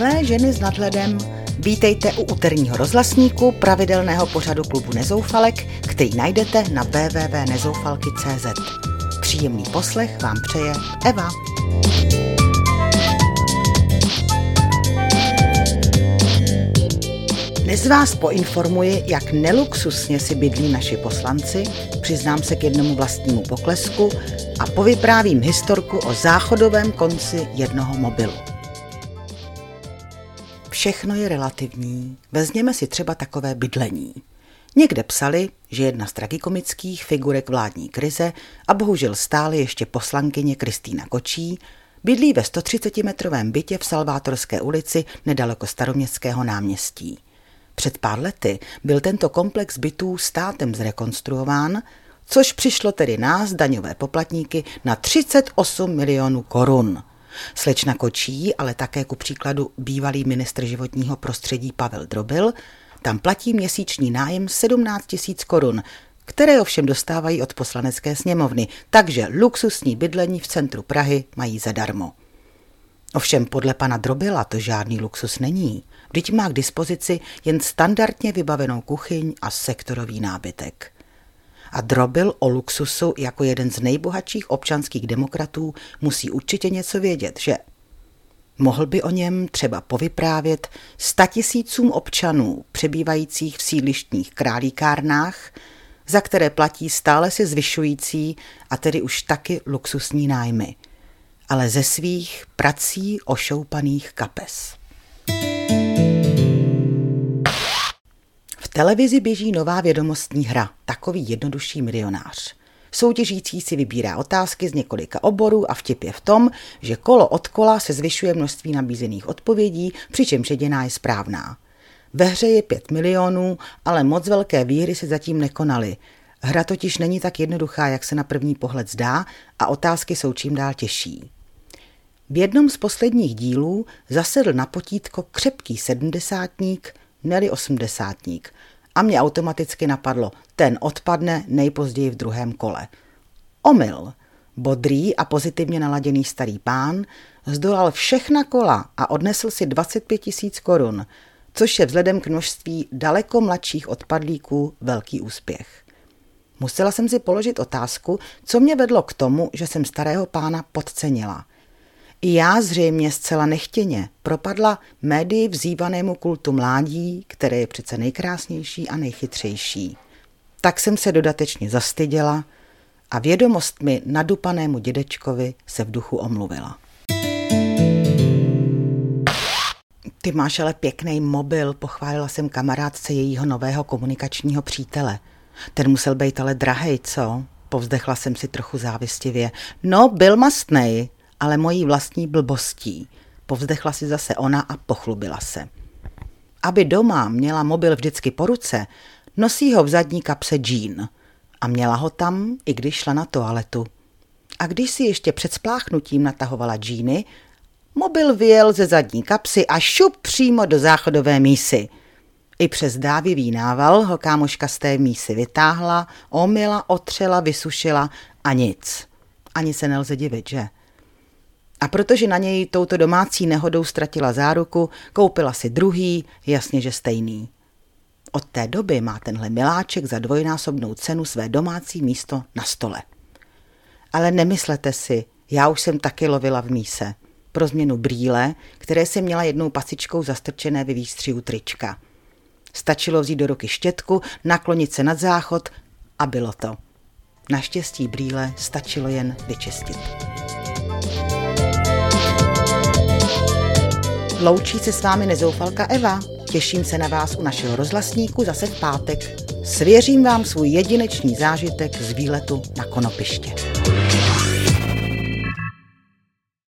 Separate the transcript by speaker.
Speaker 1: Milé ženy s nadhledem, vítejte u úterního rozhlasníku pravidelného pořadu klubu Nezoufalek, který najdete na www.nezoufalky.cz. Příjemný poslech vám přeje Eva. Dnes vás poinformuji, jak neluxusně si bydlí naši poslanci, přiznám se k jednomu vlastnímu poklesku a povyprávím historku o záchodovém konci jednoho mobilu. Všechno je relativní. Vezměme si třeba takové bydlení. Někde psali, že jedna z tragikomických figurek vládní krize a bohužel stále ještě poslankyně Kristýna Kočí bydlí ve 130-metrovém bytě v Salvátorské ulici nedaleko staroměstského náměstí. Před pár lety byl tento komplex bytů státem zrekonstruován, což přišlo tedy nás, daňové poplatníky, na 38 milionů korun. Slečna Kočí, ale také ku příkladu bývalý ministr životního prostředí Pavel Drobil, tam platí měsíční nájem 17 tisíc korun, které ovšem dostávají od poslanecké sněmovny, takže luxusní bydlení v centru Prahy mají zadarmo. Ovšem podle pana Drobila to žádný luxus není. Vždyť má k dispozici jen standardně vybavenou kuchyň a sektorový nábytek. A Drobil o luxusu jako jeden z nejbohatších občanských demokratů musí určitě něco vědět, že? Mohl by o něm třeba povyprávět statisícům občanů přebývajících v sídlištních králíkárnách, za které platí stále se zvyšující a tedy už taky luxusní nájmy, ale ze svých prací ošoupaných kapes. Televizi běží nová vědomostní hra, takový jednodušší milionář. Soutěžící si vybírá otázky z několika oborů a vtip je v tom, že kolo od kola se zvyšuje množství nabízených odpovědí, přičemž jediná je správná. Ve hře je 5 milionů, ale moc velké výhry se zatím nekonaly. Hra totiž není tak jednoduchá, jak se na první pohled zdá a otázky jsou čím dál těžší. V jednom z posledních dílů zasedl na potítko křepký sedmdesátník, neli osmdesátník a mě automaticky napadlo, ten odpadne nejpozději v druhém kole. Omyl. Bodrý a pozitivně naladěný starý pán zdolal všechna kola a odnesl si 25 tisíc korun, což je vzhledem k množství daleko mladších odpadlíků velký úspěch. Musela jsem si položit otázku, co mě vedlo k tomu, že jsem starého pána podcenila. I já zřejmě zcela nechtěně propadla médii vzývanému kultu mládí, které je přece nejkrásnější a nejchytřejší. Tak jsem se dodatečně zastyděla a vědomost mi nadupanému dědečkovi se v duchu omluvila. Ty máš ale pěkný mobil, pochválila jsem kamarádce jejího nového komunikačního přítele. Ten musel být ale drahej, co? Povzdechla jsem si trochu závistivě. No, byl mastnej, ale mojí vlastní blbostí. Povzdechla si zase ona a pochlubila se. Aby doma měla mobil vždycky po ruce, nosí ho v zadní kapse džín. A měla ho tam, i když šla na toaletu. A když si ještě před spláchnutím natahovala džíny, mobil vyjel ze zadní kapsy a šup přímo do záchodové mísy. I přes dávivý nával ho kámoška z té mísy vytáhla, omila, otřela, vysušila a nic. Ani se nelze divit, že? A protože na něj touto domácí nehodou ztratila záruku, koupila si druhý, jasně, že stejný. Od té doby má tenhle miláček za dvojnásobnou cenu své domácí místo na stole. Ale nemyslete si, já už jsem taky lovila v míse. Pro změnu brýle, které jsem měla jednou pasičkou zastrčené ve výstřihu trička. Stačilo vzít do ruky štětku, naklonit se nad záchod a bylo to. Naštěstí brýle stačilo jen vyčistit. Loučí se s vámi nezoufalka Eva. Těším se na vás u našeho rozhlasníku zase v pátek. Svěřím vám svůj jedinečný zážitek z výletu na konopiště.